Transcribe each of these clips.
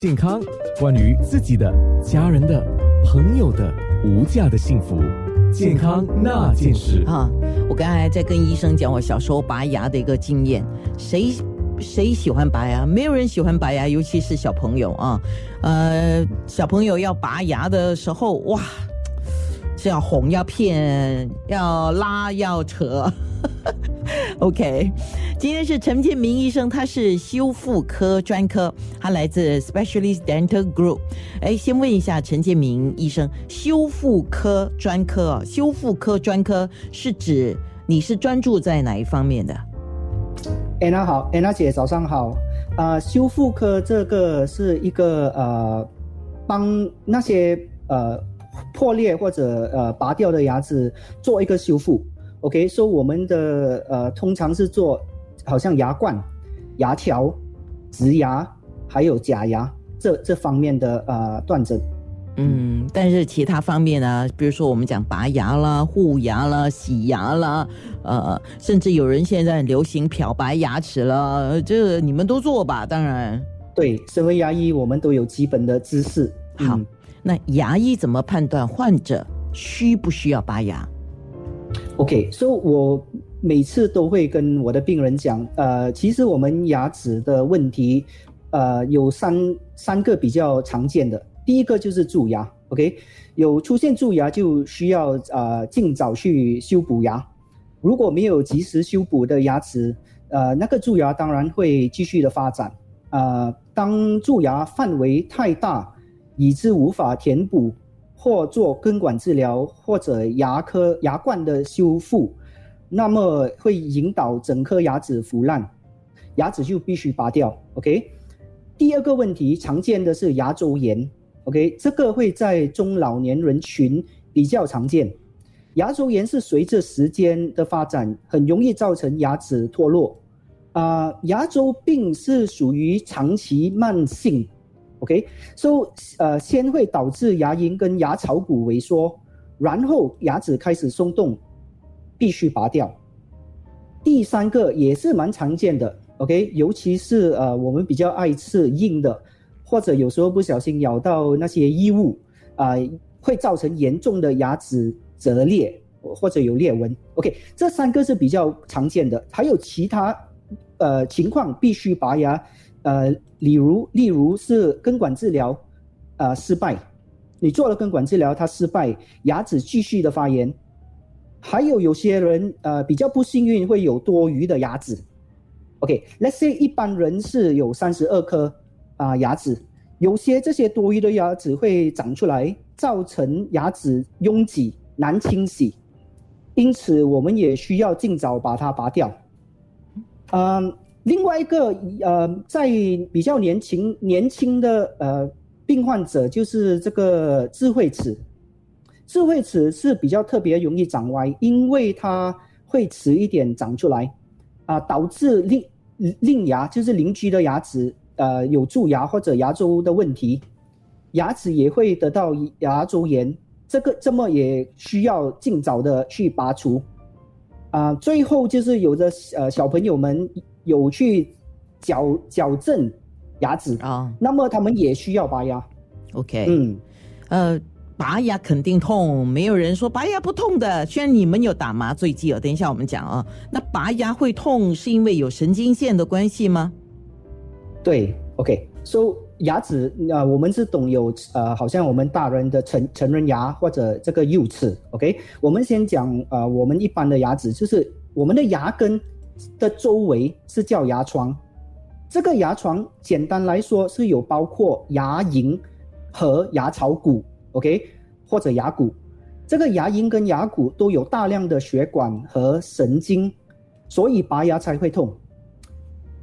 健康，关于自己的、家人的、朋友的无价的幸福，健康那件事啊！我刚才在跟医生讲我小时候拔牙的一个经验，谁谁喜欢拔牙？没有人喜欢拔牙，尤其是小朋友啊。呃，小朋友要拔牙的时候，哇，是要哄要骗要拉要扯。OK，今天是陈建明医生，他是修复科专科，他来自 Specialist Dental Group。哎，先问一下陈建明医生，修复科专科，修复科专科是指你是专注在哪一方面的？安娜好，安娜姐早上好。啊，修复科这个是一个呃，帮那些呃破裂或者呃拔掉的牙齿做一个修复。OK，说我们的呃，通常是做好像牙冠、牙条、植牙，还有假牙这这方面的呃断症。嗯，但是其他方面呢，比如说我们讲拔牙啦、护牙啦、洗牙啦，呃，甚至有人现在流行漂白牙齿了，这你们都做吧？当然，对，身为牙医，我们都有基本的知识。好，那牙医怎么判断患者需不需要拔牙？OK，所以我每次都会跟我的病人讲，呃，其实我们牙齿的问题，呃，有三三个比较常见的。第一个就是蛀牙，OK，有出现蛀牙就需要呃尽早去修补牙。如果没有及时修补的牙齿，呃，那个蛀牙当然会继续的发展。呃，当蛀牙范围太大，以致无法填补。或做根管治疗，或者牙科牙冠的修复，那么会引导整颗牙齿腐烂，牙齿就必须拔掉。OK，第二个问题常见的是牙周炎。OK，这个会在中老年人群比较常见。牙周炎是随着时间的发展，很容易造成牙齿脱落。啊，牙周病是属于长期慢性。OK，so 呃，先会导致牙龈跟牙槽骨萎缩，然后牙齿开始松动，必须拔掉。第三个也是蛮常见的，OK，尤其是呃我们比较爱吃硬的，或者有时候不小心咬到那些异物，啊，会造成严重的牙齿折裂或者有裂纹。OK，这三个是比较常见的，还有其他呃情况必须拔牙。呃，例如，例如是根管治疗，呃，失败，你做了根管治疗，它失败，牙齿继续的发炎，还有有些人呃比较不幸运会有多余的牙齿。OK，Let's say 一般人是有三十二颗啊牙齿，有些这些多余的牙齿会长出来，造成牙齿拥挤难清洗，因此我们也需要尽早把它拔掉。嗯。另外一个呃，在比较年轻年轻的呃病患者，就是这个智慧齿，智慧齿是比较特别容易长歪，因为它会迟一点长出来，啊，导致另另牙就是邻居的牙齿呃有蛀牙或者牙周的问题，牙齿也会得到牙周炎，这个这么也需要尽早的去拔除，啊，最后就是有的呃小朋友们。有去矫矫正牙齿啊，那么他们也需要拔牙。OK，嗯，呃，拔牙肯定痛，没有人说拔牙不痛的。虽然你们有打麻醉剂哦，等一下我们讲啊。那拔牙会痛是因为有神经线的关系吗？对，OK，so 牙齿啊，我们是懂有呃，好像我们大人的成成人牙或者这个幼齿。OK，我们先讲呃，我们一般的牙齿就是我们的牙根。的周围是叫牙床，这个牙床简单来说是有包括牙龈和牙槽骨，OK，或者牙骨。这个牙龈跟牙骨都有大量的血管和神经，所以拔牙才会痛。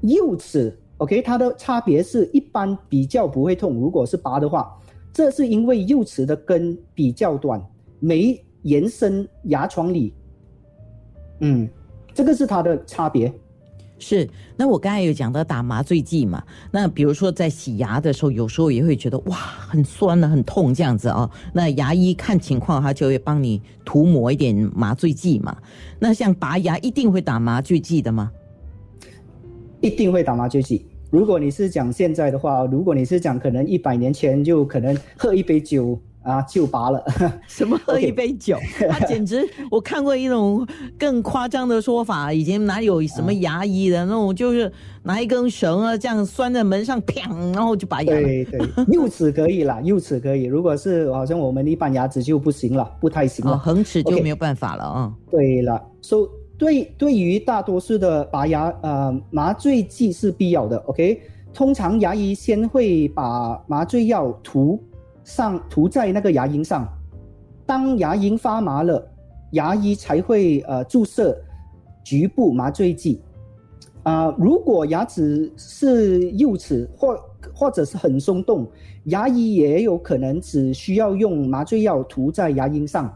幼齿，OK，它的差别是一般比较不会痛，如果是拔的话，这是因为幼齿的根比较短，没延伸牙床里，嗯。这个是它的差别，是。那我刚才有讲到打麻醉剂嘛？那比如说在洗牙的时候，有时候也会觉得哇，很酸呢，很痛这样子啊。那牙医看情况，他就会帮你涂抹一点麻醉剂嘛。那像拔牙一定会打麻醉剂的吗？一定会打麻醉剂。如果你是讲现在的话，如果你是讲可能一百年前就可能喝一杯酒啊就拔了，什么喝一杯酒？他简直，我看过一种更夸张的说法，以前哪有什么牙医的那种，就是拿一根绳啊，这样拴在门上，啪，然后就拔牙。对对，幼齿可以啦，幼齿可以。如果是好像我们一般牙齿就不行了，不太行哦，了。恒齿就没有办法了啊。对了，so 对对于大多数的拔牙，呃，麻醉剂是必要的，OK。通常牙医先会把麻醉药涂上涂在那个牙龈上，当牙龈发麻了，牙医才会呃注射局部麻醉剂。啊、如果牙齿是幼齿或或者是很松动，牙医也有可能只需要用麻醉药涂在牙龈上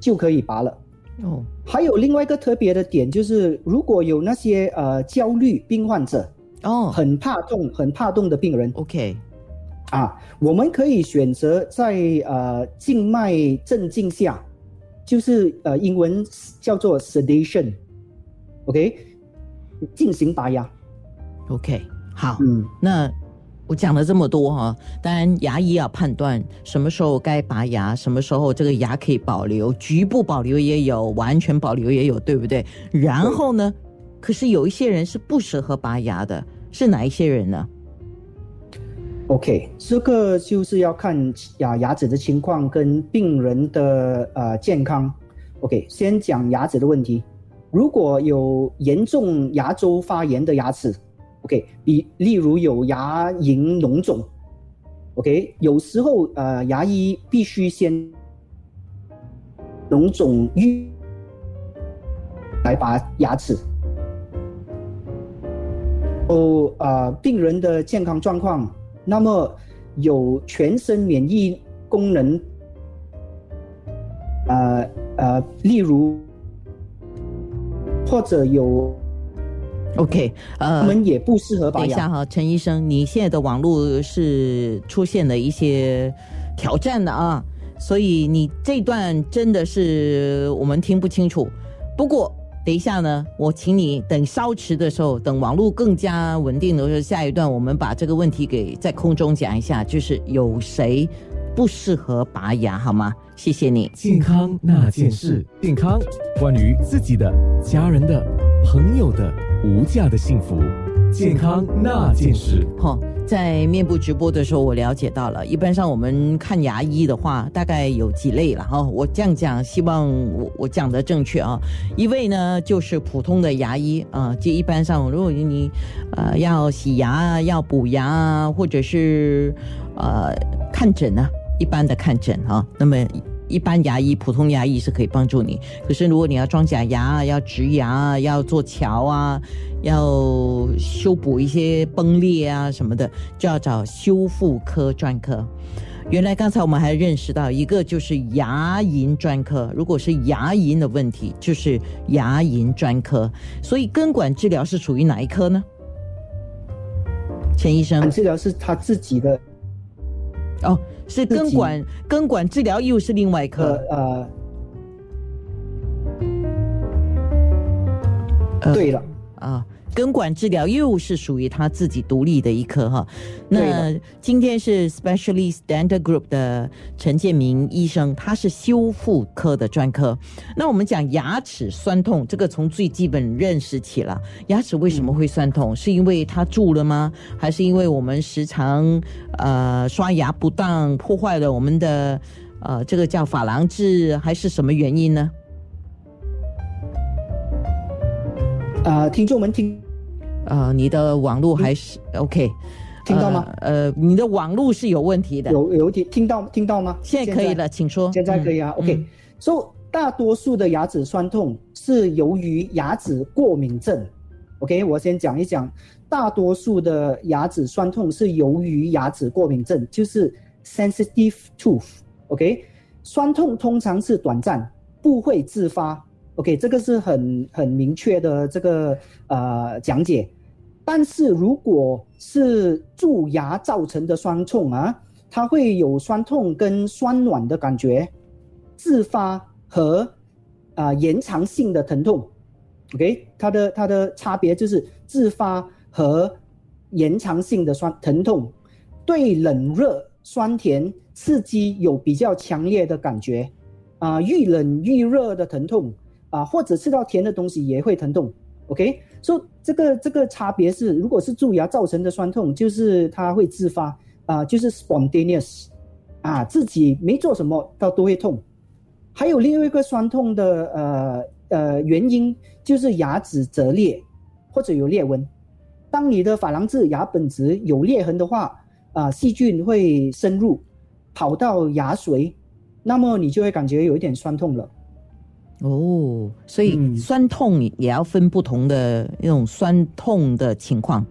就可以拔了。哦，还有另外一个特别的点，就是如果有那些呃焦虑病患者，哦很怕痛、很怕痛的病人，OK，啊，我们可以选择在呃静脉镇静下，就是呃英文叫做 sedation，OK，、进行拔牙。OK，好，嗯，那我讲了这么多哈、当然牙医要判断什么时候该拔牙，什么时候这个牙可以保留，局部保留也有，完全保留也有，对不对？然后呢，可是有一些人是不适合拔牙的，是哪一些人呢？OK，这个就是要看牙牙齿的情况跟病人的呃健康。OK，先讲牙齿的问题。如果有严重牙周发炎的牙齿，OK，比例如有牙龈脓肿，OK，有时候呃牙医必须先脓肿淤来拔牙齿。哦，呃，病人的健康状况，那么有全身免疫功能，呃呃，例如或者有 OK，呃我呃，们也不适合拔牙。等一下哈，陈医生，你现在的网络是出现了一些挑战的啊，所以你这段真的是我们听不清楚。不过等一下呢，我请你等稍迟的时候，等网络更加稳定的时候，下一段我们把这个问题给在空中讲一下，就是有谁不适合拔牙，好吗？谢谢你。健康那件事，健康关于自己的、家人的、朋友的无价的幸福，健康那件事。哈、在面部直播的时候，我了解到了，一般上我们看牙医的话，大概有几类了哈、我这样讲，希望我我讲的正确啊。一位呢就是普通的牙医啊，就一般上如果你呃要洗牙啊、要补牙啊，或者是呃看诊啊，一般的看诊啊，那么。一般牙医、普通牙医是可以帮助你，可是如果你要装假牙、要植牙、要做桥啊、要修补一些崩裂啊什么的，就要找修复科专科。原来刚才我们还认识到一个就是牙龈专科，如果是牙龈的问题，就是牙龈专科。所以根管治疗是属于哪一科呢？钱医生治疗是他自己的哦，是根管根管治疗又是另外一科。呃。呃，呃。对了，啊，根管治疗又是属于他自己独立的一科哈。那今天是 Specialist Dental Group 的陈建明医生，他是修复科的专科。那我们讲牙齿酸痛，这个从最基本认识起了。牙齿为什么会酸痛？是因为它蛀了吗？还是因为我们时常呃刷牙不当，破坏了我们的呃这个叫珐琅质，还是什么原因呢？呃，听众们听呃，你的网络还是 OK，听到吗？呃，呃你的网络是有问题的。有有听听到听到吗？现在可以了，请说。现在可以啊。嗯 OK，嗯所以大多数的牙齿酸痛是由于牙齿过敏症。OK，我先讲一讲，大多数的牙齿酸痛是由于牙齿过敏症，就是 sensitive tooth。OK，酸痛通常是短暂，不会自发。OK，这个是很很明确的这个呃讲解。但是如果是蛀牙造成的酸痛啊，它会有酸痛跟酸软的感觉，自发和啊、延长性的疼痛。OK，它的它的差别就是自发和延长性的酸疼痛，对冷热酸甜刺激有比较强烈的感觉，啊，遇冷遇热的疼痛，啊，或者吃到甜的东西也会疼痛。OK，所以这个这个差别是，如果是蛀牙造成的酸痛，就是它会自发，啊，就是 spontaneous，啊，自己没做什么，它都会痛。还有另外一个酸痛的呃呃原因，就是牙齿折裂或者有裂纹。当你的珐琅质牙本质有裂痕的话，啊，细菌会深入，跑到牙髓，那么你就会感觉有一点酸痛了。哦，所以酸痛也要分不同的那种酸痛的情况。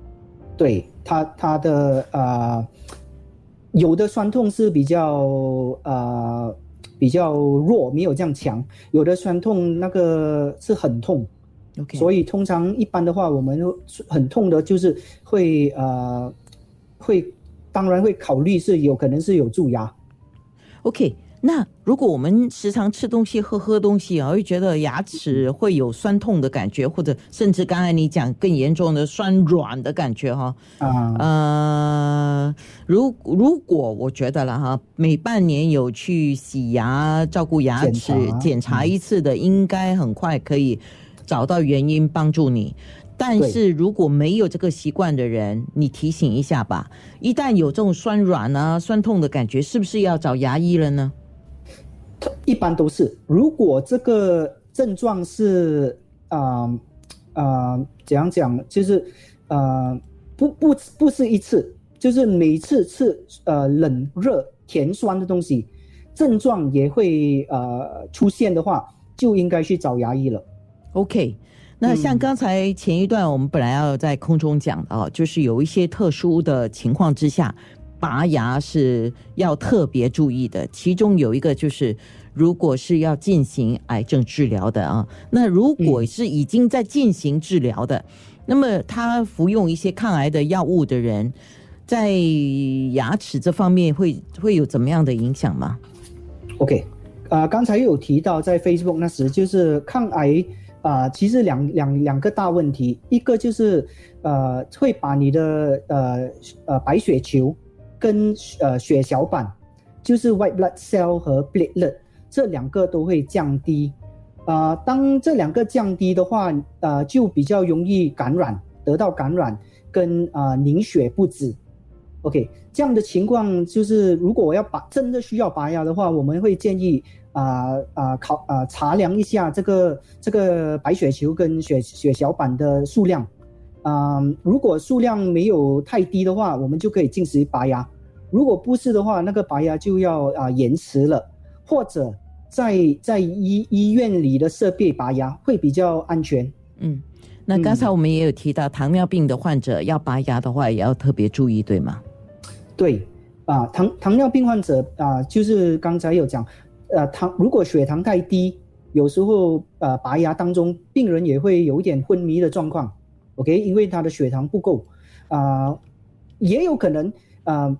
对，它它的呃，有的酸痛是比较呃比较弱，没有这样强；有的酸痛那个是很痛。OK，所以通常一般的话，我们很痛的，就是会呃，会当然会考虑是有可能是有蛀牙。OK，那如果我们时常吃东西、喝喝东西啊，会觉得牙齿会有酸痛的感觉，或者甚至刚才你讲更严重的酸软的感觉哈。啊。呃，如如果我觉得了哈，每半年有去洗牙、照顾牙齿、检查一次的，应该很快可以。找到原因帮助你，但是如果没有这个习惯的人，你提醒一下吧。一旦有这种酸软啊、酸痛的感觉，是不是要找牙医了呢？一般都是。如果这个症状是啊啊怎样讲，就是呃不不不是一次，就是每次吃呃冷热甜酸的东西，症状也会呃出现的话，就应该去找牙医了。OK，那像刚才前一段我们本来要在空中讲的哦，就是有一些特殊的情况之下，拔牙是要特别注意的。其中有一个就是，如果是要进行癌症治疗的啊，那如果是已经在进行治疗的，那么他服用一些抗癌的药物的人，在牙齿这方面会会有怎么样的影响吗？OK，啊，刚才有提到在 Facebook 那时就是抗癌。啊，其实两两两个大问题，一个就是呃会把你的呃呃白血球跟呃血小板，就是 white blood cell 和 platelet 这两个都会降低，啊，当这两个降低的话，呃就比较容易感染，得到感染跟啊凝血不止。OK，这样的情况就是如果我要拔真的需要拔牙的话，我们会建议。啊啊考啊查量一下这个这个白血球跟血血小板的数量，啊，如果数量没有太低的话，我们就可以进行拔牙；如果不是的话，那个拔牙就要啊延迟了，或者在在医医院里的设备拔牙会比较安全。嗯，那刚才我们也有提到，糖尿病的患者要拔牙的话，也要特别注意，对吗？对，啊糖糖尿病患者啊，就是刚才有讲。呃，糖如果血糖太低，有时候呃拔牙当中，病人也会有一点昏迷的状况，OK，因为他的血糖不够，啊，也有可能啊，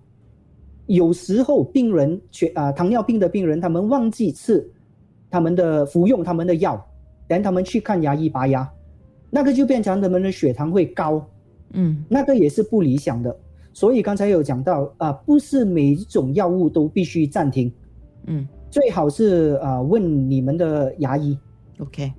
有时候病人血啊糖尿病的病人，他们忘记吃他们的服用他们的药，等他们去看牙医拔牙，那个就变成他们的血糖会高，嗯，那个也是不理想的，所以刚才有讲到啊，不是每一种药物都必须暂停，嗯。最好是啊，问你们的牙医。OK，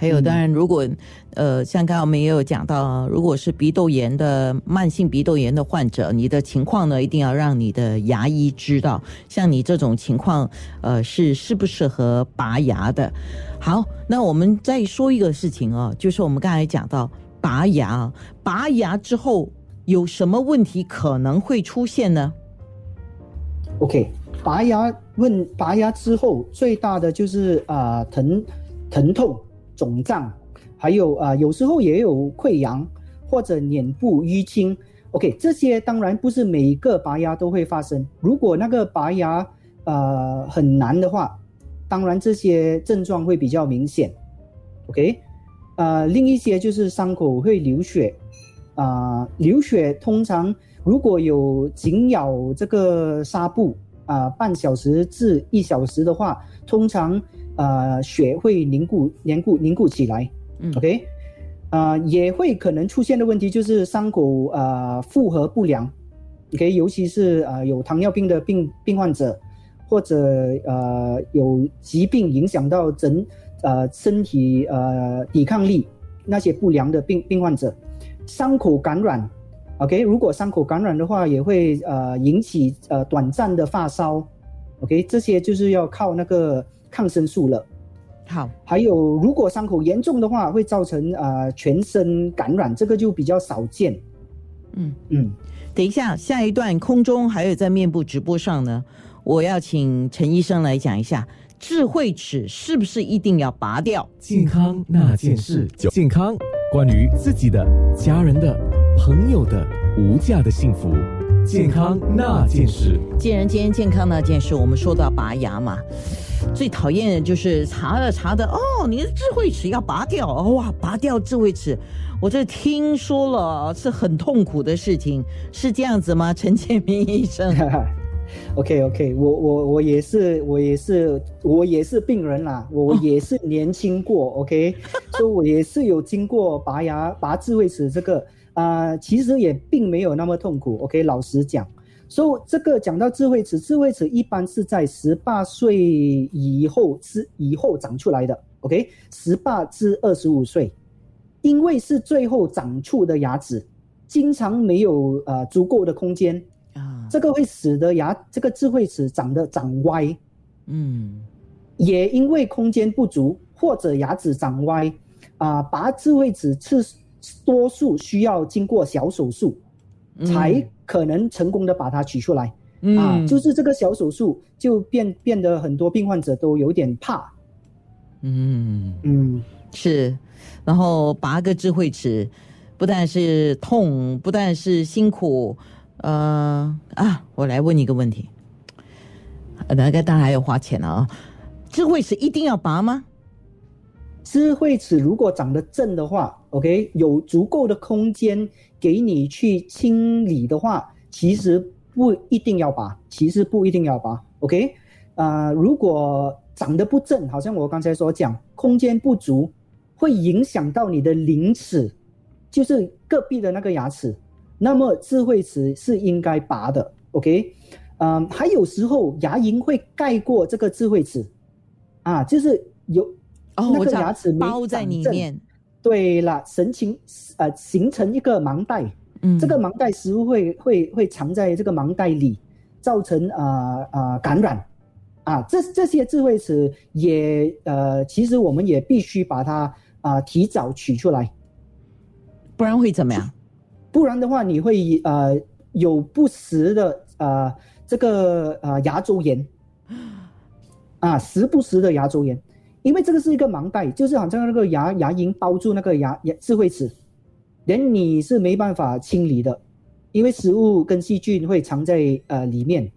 还有当然，如果呃，像刚刚我们也有讲到，如果是鼻窦炎的慢性鼻窦炎的患者，你的情况呢，一定要让你的牙医知道。像你这种情况，呃，是适不适合拔牙的？好，那我们再说一个事情啊，就是我们刚才讲到拔牙，拔牙之后有什么问题可能会出现呢？OK。拔牙问拔牙之后最大的就是啊疼疼痛肿胀，还有啊有时候也有溃疡或者脸部淤青。OK，这些当然不是每一个拔牙都会发生。如果那个拔牙呃很难的话，当然这些症状会比较明显。OK，呃另一些就是伤口会流血啊流血通常如果有紧咬这个纱布。啊，半小时至一小时的话，通常呃血会凝固、凝固、凝固起来。嗯，OK，呃、也会可能出现的问题就是伤口呃负荷不良，OK，尤其是呃有糖尿病的病病患者，或者呃有疾病影响到整呃身体呃抵抗力那些不良的病病患者，伤口感染，OK，如果伤口感染的话，也会呃引起呃短暂的发烧，OK，这些就是要靠那个抗生素了。好，还有，如果伤口严重的话，会造成呃全身感染，这个就比较少见。嗯，嗯，等一下，下一段空中还有在面部直播上呢，我要请陈医生来讲一下智慧齿是不是一定要拔掉？健康那件事，健康关于自己的、家人的、朋友的无价的幸福，健康那件事。既然今天健康那件事，我们说到拔牙嘛，最讨厌的就是查了查的哦，你的智慧齿要拔掉，哦哇，拔掉智慧齿，我这听说了是很痛苦的事情，是这样子吗？陈建明医生，OK OK，我我我也是我也是我也是病人啦，我也是年轻过、OK，所以我也是有经过拔牙拔智慧齿这个啊、其实也并没有那么痛苦 OK，老实讲，所以这个讲到智慧齿，智慧齿一般是在十八岁以后是以后长出来的 OK，十八至二十五岁，因为是最后长出的牙齿，经常没有呃足够的空间。啊，这个会使得牙这个智慧齿长得长歪，嗯。也因为空间不足或者牙齿长歪，啊、拔智慧齿是多数需要经过小手术才可能成功的把它取出来、啊，就是这个小手术就变变得很多病患者都有点怕，嗯。嗯，是，然后拔个智慧齿，不但是痛，不但是辛苦，呃啊，我来问你一个问题，呃那个当然还要花钱了啊，智慧齿一定要拔吗？智慧齿如果长得正的话，OK，有足够的空间给你去清理的话，其实不一定要拔，其实不一定要拔，OK，啊、如果长得不正，好像我刚才所讲，空间不足，会影响到你的邻齿，就是隔壁的那个牙齿，那么智慧齿是应该拔的，OK，嗯、还有时候牙龈会盖过这个智慧齿，啊，就是有哦，那个牙齿没包在里面，对了，神情呃形成一个盲袋，嗯，这个盲袋食物会会会藏在这个盲袋里，造成呃呃感染，啊，这这些智慧齿也呃，其实我们也必须把它啊、提早取出来，不然会怎么样？不然的话你会呃有不时的呃这个呃牙周炎，啊，时不时的牙周炎，因为这个是一个盲袋，就是好像那个牙牙龈包住那个牙牙智慧齿，连你是没办法清理的，因为食物跟细菌会藏在呃里面。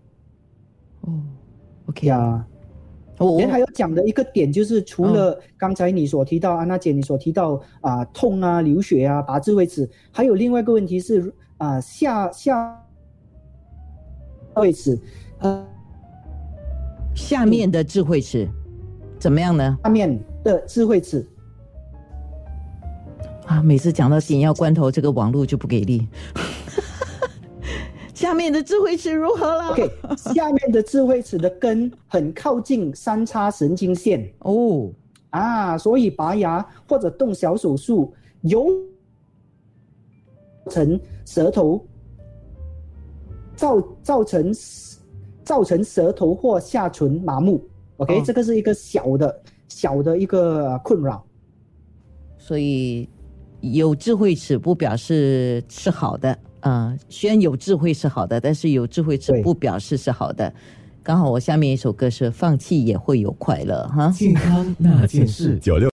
哦，OK，啊。我连还要讲的一个点就是，除了刚才你所提到安娜姐你所提到啊、痛啊流血啊拔智慧齿，还有另外一个问题是啊、下下位齿呃下面的智慧齿怎么样呢？下面的智慧齿啊，每次讲到紧要关头，这个网络就不给力。下面的智慧齿如何了 OK，下面的智慧齿的根很靠近三叉神经线哦，啊，所以拔牙或者动小手术有成舌头造造成造成舌头或下唇麻木。OK，、哦这个是一个小的小的一个呃困扰。所以有智慧齿不表示是好的，啊，虽然有智慧是好的，但是有智慧齿不表示是好的。刚好我下面一首歌是《放弃也会有快乐》哈。健康那件事，九六。